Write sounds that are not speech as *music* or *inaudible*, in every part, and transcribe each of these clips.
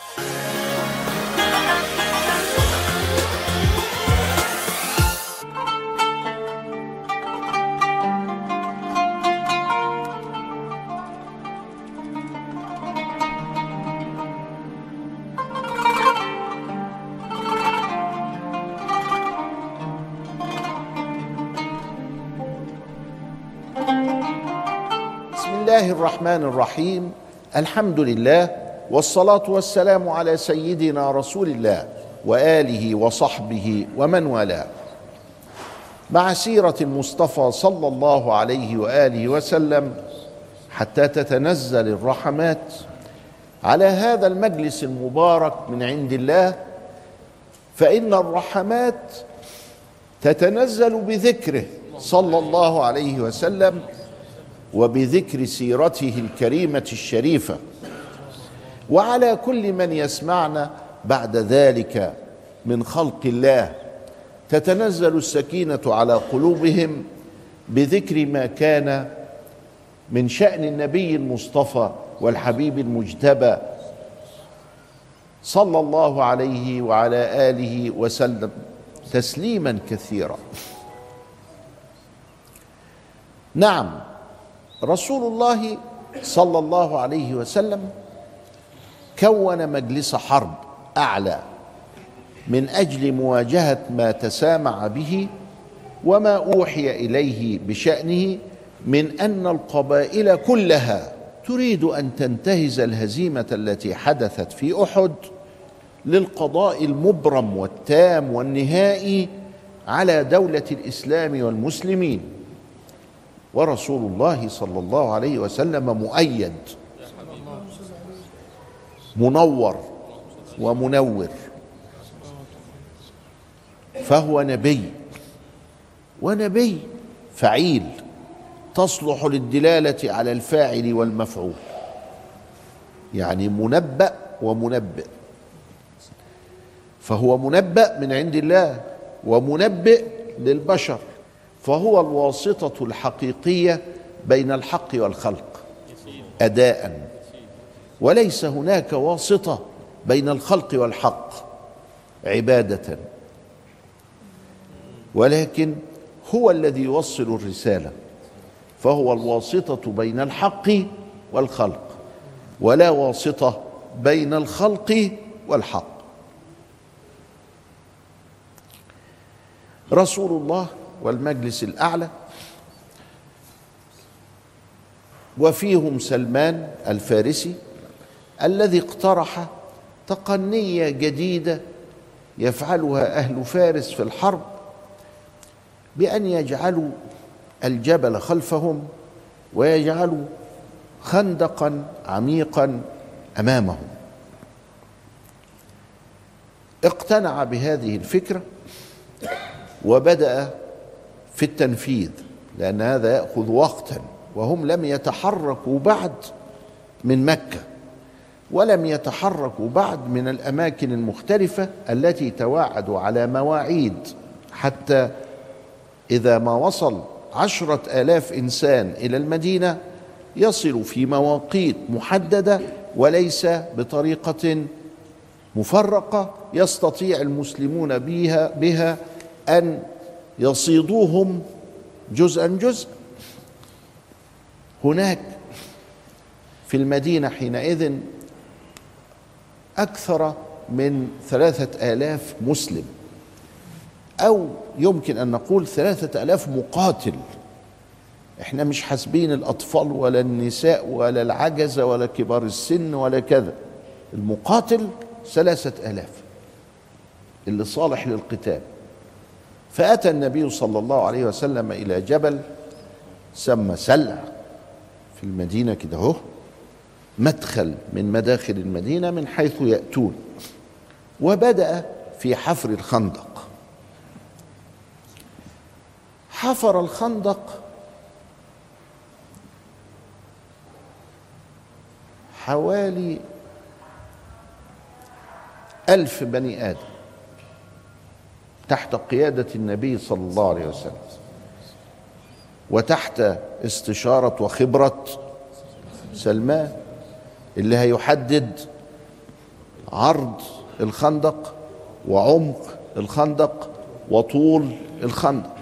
بسم الله الرحمن الرحيم. الحمد لله والصلاة والسلام على سيدنا رسول الله وآله وصحبه ومن والاه. مع سيرة المصطفى صلى الله عليه وآله وسلم حتى تتنزل الرحمات على هذا المجلس المبارك من عند الله فإن الرحمات تتنزل بذكره صلى الله عليه وسلم وبذكر سيرته الكريمة الشريفة. وعلى كل من يسمعنا بعد ذلك من خلق الله تتنزل السكينة على قلوبهم بذكر ما كان من شأن النبي المصطفى والحبيب المجتبى صلى الله عليه وعلى آله وسلم تسليما كثيرا. نعم رسول الله صلى الله عليه وسلم كون مجلس حرب أعلى من أجل مواجهة ما تسامع به وما أوحي إليه بشأنه من أن القبائل كلها تريد أن تنتهز الهزيمة التي حدثت في أحد للقضاء المبرم والتام والنهائي على دولة الإسلام والمسلمين. ورسول الله صلى الله عليه وسلم مؤيد منور ومنور. فهو نبي ونبي فعيل تصلح للدلالة على الفاعل والمفعول. يعني منبأ ومنبئ. فهو منبأ من عند الله ومنبئ للبشر. فهو الواسطة الحقيقية بين الحق والخلق. أداء. وليس هناك واسطة بين الخلق والحق عبادة. ولكن هو الذي يوصل الرسالة فهو الواسطة بين الحق والخلق ولا واسطة بين الخلق والحق. رسول الله والمجلس الأعلى وفيهم سلمان الفارسي الذي اقترح تقنية جديدة يفعلها أهل فارس في الحرب بأن يجعلوا الجبل خلفهم ويجعلوا خندقا عميقا أمامهم. اقتنع بهذه الفكرة وبدأ في التنفيذ لأن هذا يأخذ وقتا وهم لم يتحركوا بعد من مكة. ولم يتحركوا بعد من الأماكن المختلفة التي تواعدوا على مواعيد. حتى إذا ما وصل عشرة آلاف إنسان إلى المدينة يصل في مواقيت محددة وليس بطريقة مفرقة يستطيع المسلمون بها بها أن يصيدوهم جزءا جزء هناك في المدينة حينئذ أكثر من ثلاثة آلاف مسلم. أو يمكن أن نقول ثلاثة آلاف مقاتل. إحنا مش حاسبين الأطفال ولا النساء ولا العجزه ولا كبار السن ولا كذا. المقاتل ثلاثة آلاف. اللي صالح للقتال. فأتى النبي صلى الله عليه وسلم إلى جبل سمى سلع في المدينة كده أهو. مدخل من مداخل المدينة من حيث يأتون. وبدأ في حفر الخندق. حفر الخندق. حوالي ألف بني آدم. تحت قيادة النبي صلى الله عليه وسلم. وتحت استشارة وخبرة سلمان. اللي هيحدد عرض الخندق وعمق الخندق وطول الخندق.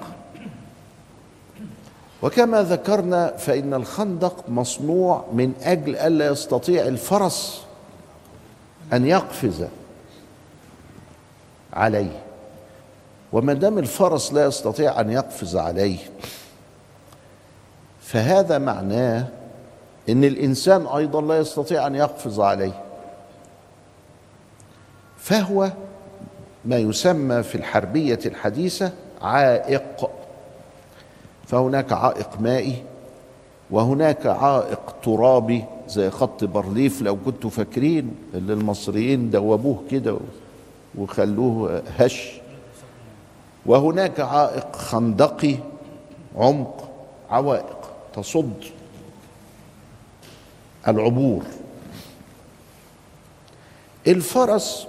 وكما ذكرنا فإن الخندق مصنوع من أجل ألا يستطيع الفرس أن يقفز عليه. وما دام الفرس لا يستطيع أن يقفز عليه فهذا معناه إن الإنسان أيضا لا يستطيع أن يقفز عليه. فهو ما يسمى في الحربية الحديثة عائق. فهناك عائق مائي وهناك عائق ترابي زي خط بارليف لو كنتوا فاكرين اللي المصريين دوبوه كده وخلوه هش. وهناك عائق خندقي عمق عوائق تصد. العبور. الفرس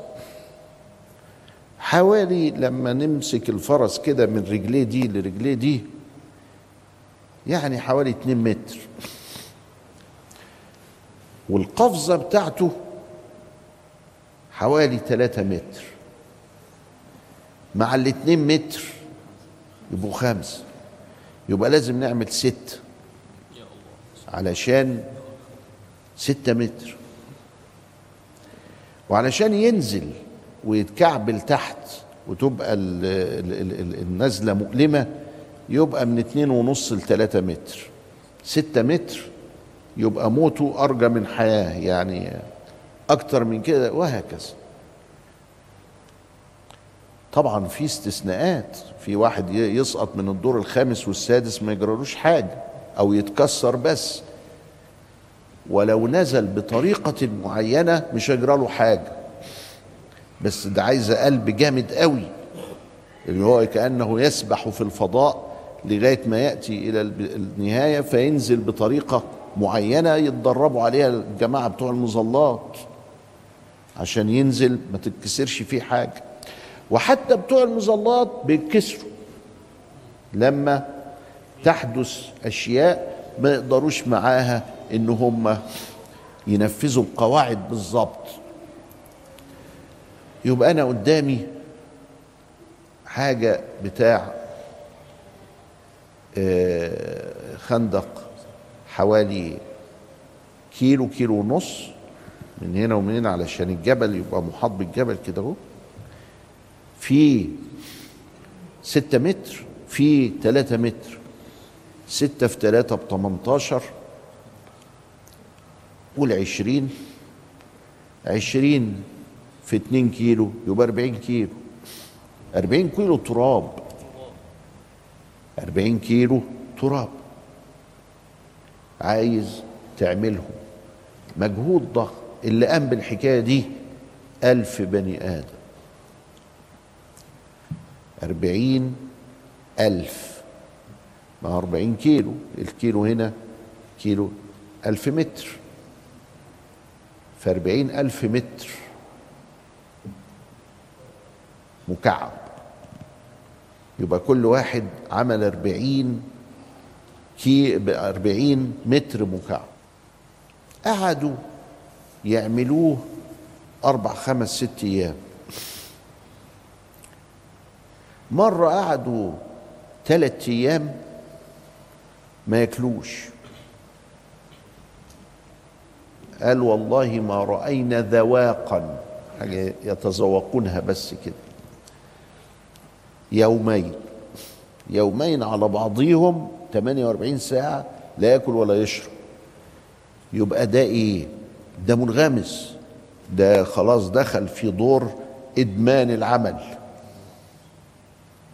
حوالي لما نمسك الفرس كده من رجليه دي لرجليه دي يعني حوالي 2 متر. والقفزة بتاعته حوالي 3 متر. مع الاتنين متر يبقوا خمسة. يبقى لازم نعمل ست علشان ستة متر. وعلشان ينزل ويتكعبل تحت وتبقى النزلة مؤلمة يبقى من اتنين ونص لتلاتة متر. ستة متر يبقى موته أرجى من حياة يعني أكتر من كده وهكذا. طبعا في استثناءات. في واحد يسقط من الدور الخامس والسادس ما يجرالوش حاجة أو يتكسر بس. ولو نزل بطريقة معينة مش هيجرى له حاجة. بس ده عايزة قلب جامد قوي. اللي هو كأنه يسبح في الفضاء لغاية ما يأتي إلى النهاية فينزل بطريقة معينة يتدربوا عليها الجماعة بتوع المظلات. عشان ينزل ما تتكسرش فيه حاجة. وحتى بتوع المظلات بيتكسروا. لما تحدث أشياء ما يقدروش معاها إن هم ينفذوا القواعد بالظبط يبقى أنا قدامي حاجة بتاع آه، خندق حوالي كيلو كيلو ونص من هنا ومن هنا علشان الجبل يبقى محاط بالجبل كده أهو. في ستة متر في تلاتة متر ستة في تلاتة بتمنتاشر قول عشرين. عشرين في اتنين كيلو يبقى أربعين كيلو. أربعين كيلو تراب. أربعين كيلو تراب. عايز تعملهم. مجهود ضخم اللي قام بالحكاية دي ألف بني آدم. أربعين ألف. ما أربعين كيلو. الكيلو هنا كيلو ألف متر. في أربعين ألف متر. مكعب. يبقى كل واحد عمل أربعين كي بأربعين متر مكعب. قعدوا يعملوه أربع خمس ست أيام. مرة قعدوا ثلاث أيام ما ياكلوش. قال والله ما رأينا ذواقا. حاجة يتذوقونها بس كده. يومين. يومين على بعضيهم 48 ساعة لا يأكل ولا يشرب. يبقى ده إيه؟ ده منغمس. ده خلاص دخل في دور إدمان العمل.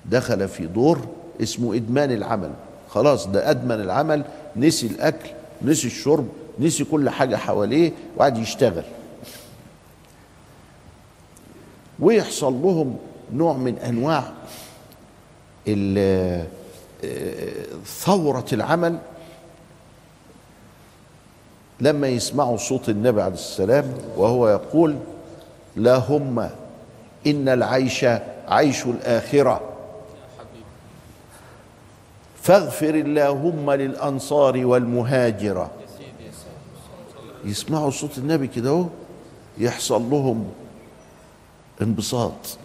دخل في دور اسمه إدمان العمل. خلاص ده أدمن العمل. نسي الأكل نسي الشرب نسي كل حاجة حواليه وقعد يشتغل. ويحصل لهم نوع من أنواع ثورة العمل لما يسمعوا صوت النبي عليه السلام وهو يقول لا هم إن العيش عيش الآخرة. فاغفر اللهم للأنصار والمهاجرة. يسمعوا صوت النبي كده اهو يحصل لهم انبساط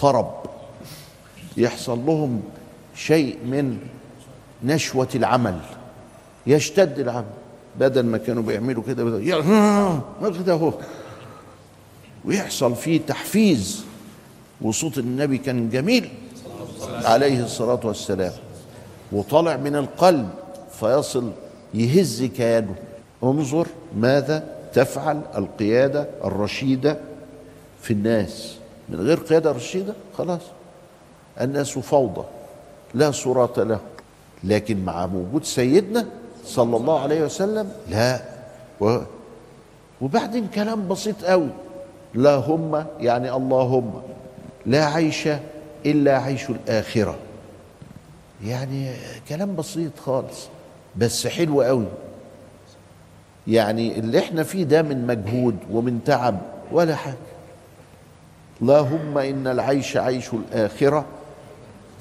طرب. يحصل لهم شيء من نشوة العمل. يشتد العمل. بدل ما كانوا بيعملوا كده كده اهو. ويحصل فيه تحفيز. وصوت النبي كان جميل عليه الصلاة والسلام. وطلع من القلب فيصل يهز كيانه. انظر ماذا تفعل القيادة الرشيدة في الناس. من غير قيادة رشيدة خلاص. الناس فوضى لا صراط له لكن مع وجود سيدنا صلى الله عليه وسلم لا. و وبعدين كلام بسيط قوي. لا هم يعني اللهم لا عيش إلا عيش الآخرة. يعني كلام بسيط خالص بس حلو قوي. يعني اللي إحنا فيه ده من مجهود ومن تعب ولا حاجة. اللهم إن العيش عيش الآخرة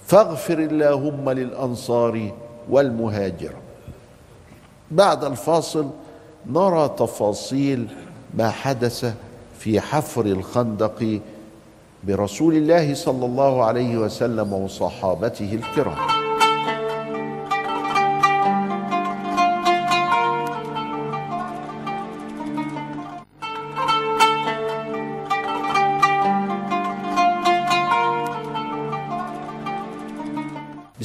فاغفر اللهم للأنصار والمهاجرة. بعد الفاصل نرى تفاصيل ما حدث في حفر الخندق برسول الله صلى الله عليه وسلم وصحابته الكرام.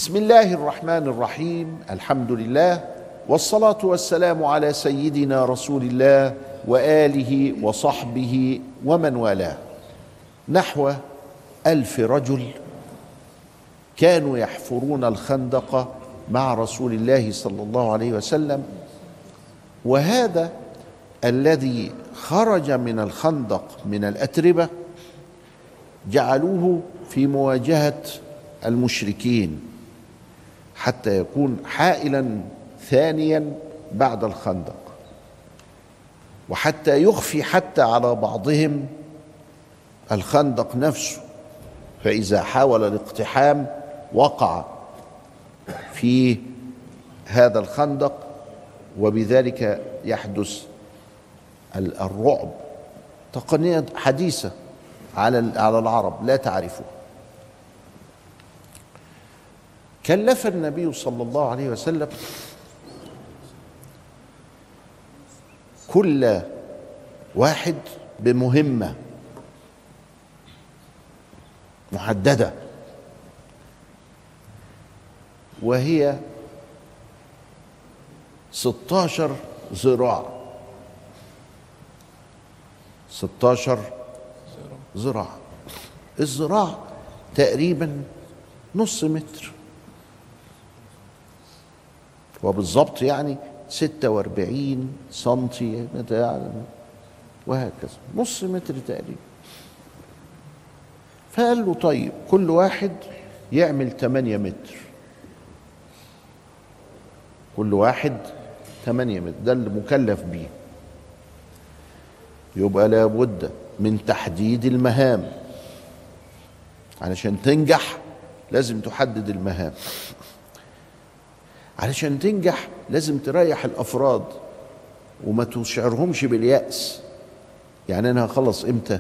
بسم الله الرحمن الرحيم الحمد لله والصلاه والسلام على سيدنا رسول الله واله وصحبه ومن والاه نحو الف رجل كانوا يحفرون الخندق مع رسول الله صلى الله عليه وسلم وهذا الذي خرج من الخندق من الاتربه جعلوه في مواجهه المشركين حتى يكون حائلا ثانيا بعد الخندق. وحتى يخفي حتى على بعضهم الخندق نفسه. فإذا حاول الاقتحام وقع في هذا الخندق وبذلك يحدث الرعب. تقنية حديثة على على العرب لا تعرفها كلف النبي صلى الله عليه وسلم كل واحد بمهمة محددة وهي 16 ذراع 16 ذراع الذراع تقريبا نص متر. وبالضبط يعني 46 سنتي وهكذا نص متر تقريبا. فقال له طيب كل واحد يعمل 8 متر. كل واحد 8 متر ده اللي مكلف بيه. يبقى لابد من تحديد المهام. علشان تنجح لازم تحدد المهام. علشان تنجح لازم تريح الأفراد وما تشعرهمش باليأس. يعني أنا هخلص إمتى؟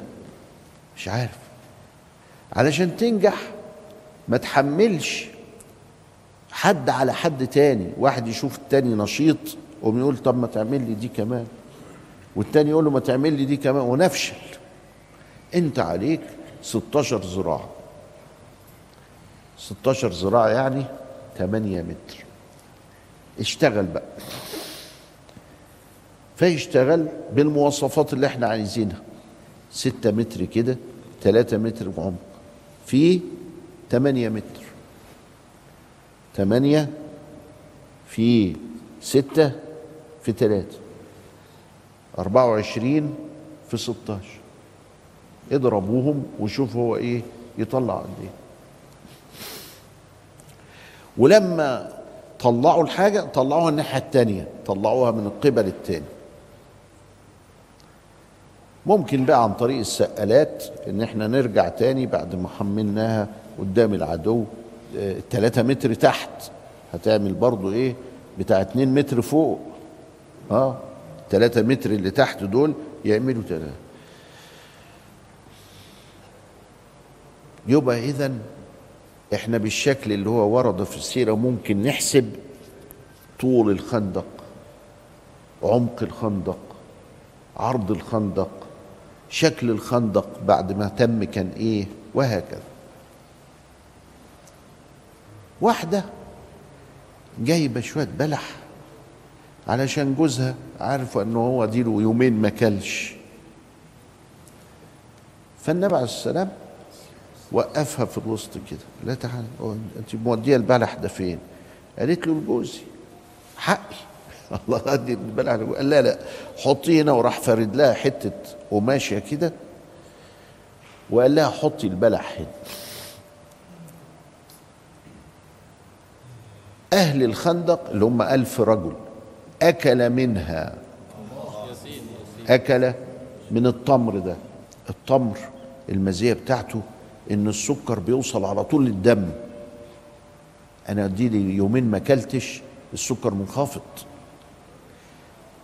مش عارف. علشان تنجح ما تحملش حد على حد تاني. واحد يشوف التاني نشيط ويقول يقول طب ما تعمل لي دي كمان. والتاني يقول له ما تعمل لي دي كمان ونفشل. أنت عليك 16 ذراع 16 ذراع يعني 8 متر. اشتغل بقى. فيشتغل بالمواصفات اللي إحنا عايزينها. ستة متر كده ثلاثة متر بعمق. في ثمانية متر. ثمانية في ستة في ثلاثة أربعة وعشرين في ستاشر اضربوهم وشوف هو إيه يطلع قد إيه. ولما طلعوا الحاجة طلعوها الناحية التانية طلعوها من القبل التاني. ممكن بقى عن طريق السقالات إن إحنا نرجع تاني بعد ما حملناها قدام العدو التلاتة متر تحت. هتعمل برضو إيه؟ بتاع اتنين متر فوق. آه تلاتة متر اللي تحت دول يعملوا تلاتة. يبقى اذا إحنا بالشكل اللي هو ورد في السيرة ممكن نحسب طول الخندق عمق الخندق عرض الخندق شكل الخندق بعد ما تم كان إيه وهكذا. واحدة جايبة شوية بلح علشان جوزها عارفه انه هو دي له يومين ما كلش. فالنبي عليه السلام وقفها في الوسط كده. لا تعالى. أنت مودية البلح ده فين؟ قالت له لجوزي حقي. *laughs* الله ادي البلح قال لا لا. حطيه هنا. وراح فرد لها حتة قماشة كده. وقال لها حطي البلح هنا. أهل الخندق اللي هم ألف رجل. أكل منها. أكل من التمر ده. التمر المزية بتاعته إن السكر بيوصل على طول للدم. أنا دي لي يومين ما أكلتش السكر منخفض.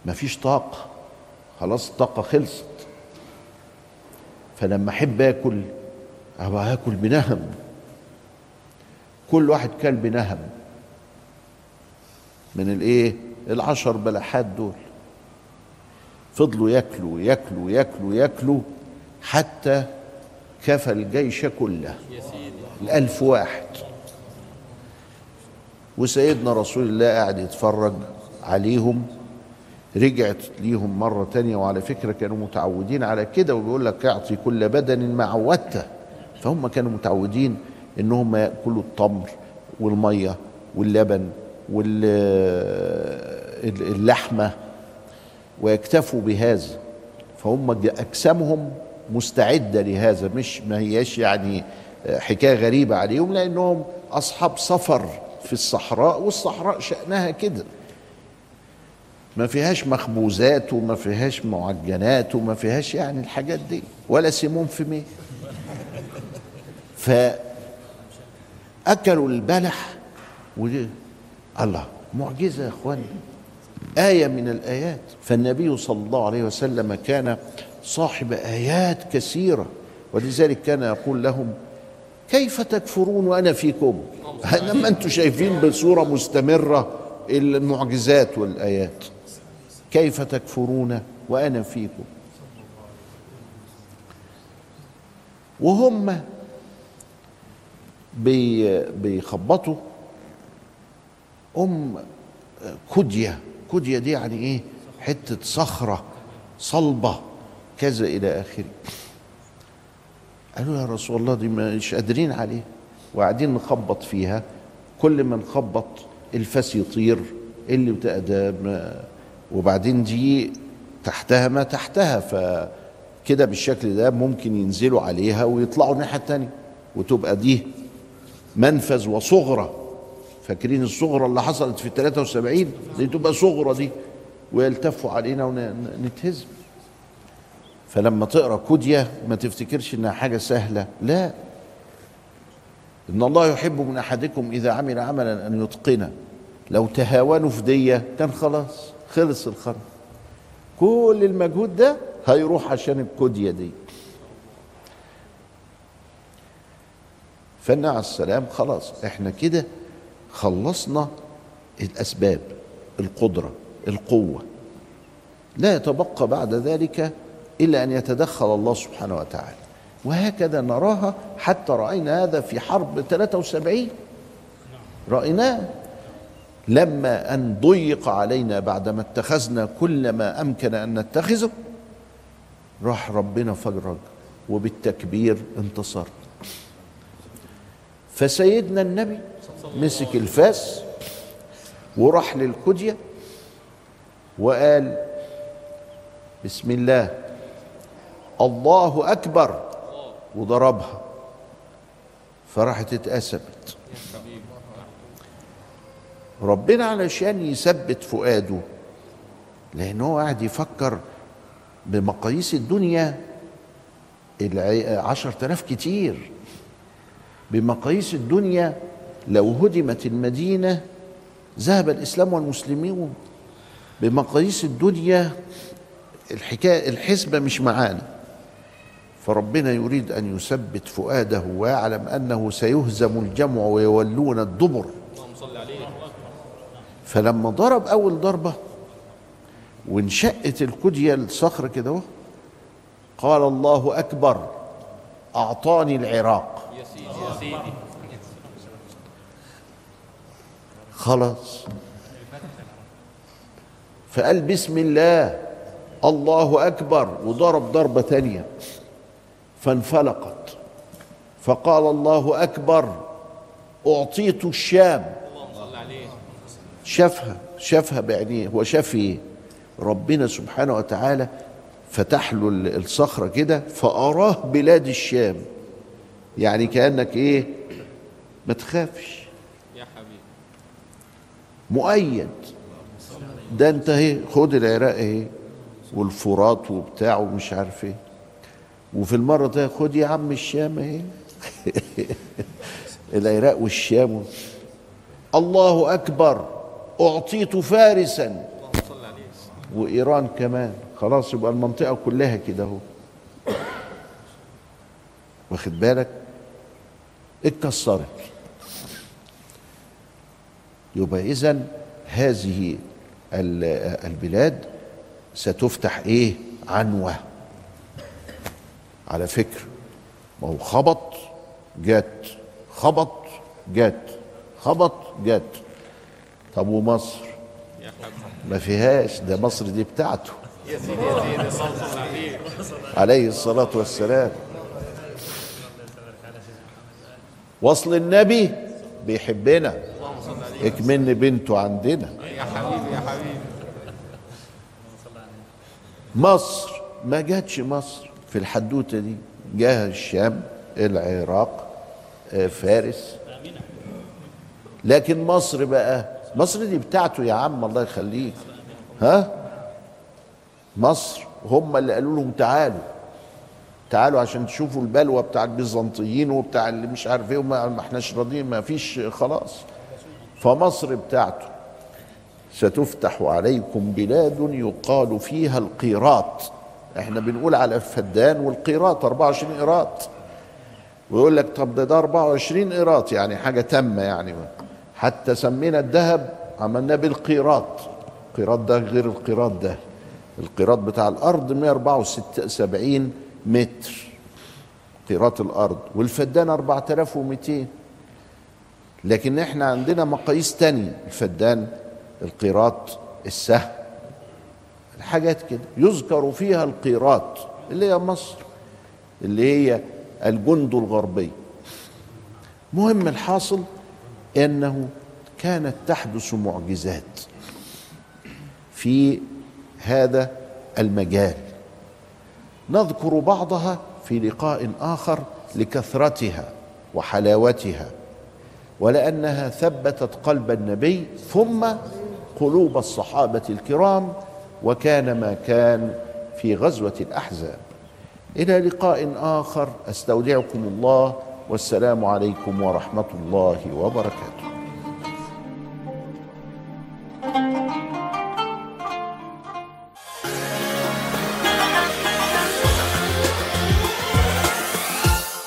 مفيش طاقة. خلاص الطاقة خلصت. فلما أحب آكل أبقى آكل بنهم. كل واحد كل بنهم. من الإيه؟ العشر بلحات دول. فضلوا ياكلوا ياكلوا ياكلوا ياكلوا حتى كفى الجيش كله. الألف واحد. وسيدنا رسول الله قاعد يتفرج عليهم. رجعت ليهم مرة تانية وعلى فكرة كانوا متعودين على كده وبيقول لك اعطي كل بدن ما عودته. فهم كانوا متعودين إنهم يأكلوا التمر والمية واللبن واللحمة ويكتفوا بهذا. فهم أجسامهم مستعدة لهذا مش ما هياش يعني حكاية غريبة عليهم لأنهم أصحاب سفر في الصحراء والصحراء شأنها كده. ما فيهاش مخبوزات وما فيهاش معجنات وما فيهاش يعني الحاجات دي ولا سموم في مية. فأكلوا البلح ودي الله معجزة يا إخواني. آية من الآيات. فالنبي صلى الله عليه وسلم كان صاحب آيات كثيرة. ولذلك كان يقول لهم كيف تكفرون وأنا فيكم؟ لما أنتم شايفين بصورة مستمرة المعجزات والآيات. كيف تكفرون وأنا فيكم؟ وهم بيخبطوا. ام كديه كديه دي يعني إيه؟ حتة صخرة صلبة. كذا إلى آخره. قالوا يا رسول الله دي مش قادرين عليه وقاعدين نخبط فيها. كل ما نخبط الفاس يطير اللي وبعدين دي تحتها ما تحتها. فكده بالشكل ده ممكن ينزلوا عليها ويطلعوا الناحية التانية. وتبقى دي منفذ وصغرى. فاكرين الصغرى اللي حصلت في 73 دي تبقى صغرى دي. ويلتفوا علينا ونتهزم فلما تقرأ كوديا ما تفتكرش إنها حاجة سهلة. لا. إن الله يحب من أحدكم إذا عمل عملا أن يتقنه. لو تهاونوا في دية كان خلاص خلص الخرم كل المجهود ده هيروح عشان الكوديا دي. عليه السلام خلاص إحنا كده خلصنا الأسباب القدرة القوة. لا يتبقى بعد ذلك الا أن يتدخل الله سبحانه وتعالى. وهكذا نراها حتى رأينا هذا في حرب 73 رايناه لما أن ضيق علينا بعدما اتخذنا كل ما أمكن أن نتخذه راح ربنا فرج وبالتكبير انتصر. فسيدنا النبي مسك الفاس وراح للكدية وقال بسم الله الله أكبر. وضربها. فراحت اتقسمت. ربنا علشان يثبت فؤاده لأن هو قاعد يفكر بمقاييس الدنيا عشر تلاف كتير. بمقاييس الدنيا لو هدمت المدينة ذهب الإسلام والمسلمون. بمقاييس الدنيا الحكاية الحسبة مش معانا. فربنا يريد أن يثبت فؤاده ويعلم أنه سيهزم الجمع ويولون الدبر. فلما ضرب أول ضربة وانشقت الكدية الصخر كده قال الله أكبر أعطاني العراق. خلاص. فقال بسم الله الله أكبر وضرب ضربة ثانية. فانفلقت. فقال الله أكبر أعطيت الشام شافها شافها بعينيه هو شاف إيه؟ ربنا سبحانه وتعالى فتح له الصخرة كده فأراه بلاد الشام. يعني كأنك إيه؟ ما تخافش. يا حبيبي. مؤيد. ده أنت اهي خد العراق اهي والفرات وبتاع ومش عارف إيه. وفي المرة ده خد يا عم الشام اهي. *laughs* العراق والشام. الله أكبر. أعطيت فارسا. وإيران كمان. خلاص يبقى المنطقة كلها كده اهو. واخد بالك؟ اتكسرت. يبقى اذا هذه ال- البلاد ستفتح إيه؟ عنوة. على فكره ما هو خبط جت. خبط جت. خبط جت. طب ومصر؟ ما فيهاش. ده مصر دي بتاعته. عليه الصلاة والسلام. وصل النبي بيحبنا. اكمن بنته عندنا. يا حبيبي يا حبيبي مصر. ما جاتش مصر. في الحدوتة دي جاها الشام العراق آه، فارس. لكن مصر بقى مصر دي بتاعته يا عم الله يخليك. ها؟ مصر هم اللي قالوا لهم تعالوا. تعالوا عشان تشوفوا البلوى بتاع البيزنطيين وبتاع اللي مش عارف إيه وما ما احناش راضيين ما فيش خلاص. فمصر بتاعته. ستفتح عليكم بلاد يقال فيها القيراط. إحنا بنقول على الفدان والقيراط 24 قيراط. ويقول لك طب ده ده 24 قيراط يعني حاجة تامة يعني. حتى سمينا الذهب عملناه بالقيراط. القيراط ده غير القيراط ده. القيراط بتاع الأرض 174 متر. قيراط الأرض. والفدان 4200 لكن إحنا عندنا مقاييس تانية. الفدان القيراط السهم. الحاجات كده. يذكر فيها القيراط اللي هي مصر اللي هي الجند الغربي. مهم الحاصل إنه كانت تحدث معجزات في هذا المجال. نذكر بعضها في لقاء آخر لكثرتها وحلاوتها ولأنها ثبتت قلب النبي ثم قلوب الصحابة الكرام وكان ما كان في غزوة الأحزاب. إلى لقاء آخر أستودعكم الله والسلام عليكم ورحمة الله وبركاته.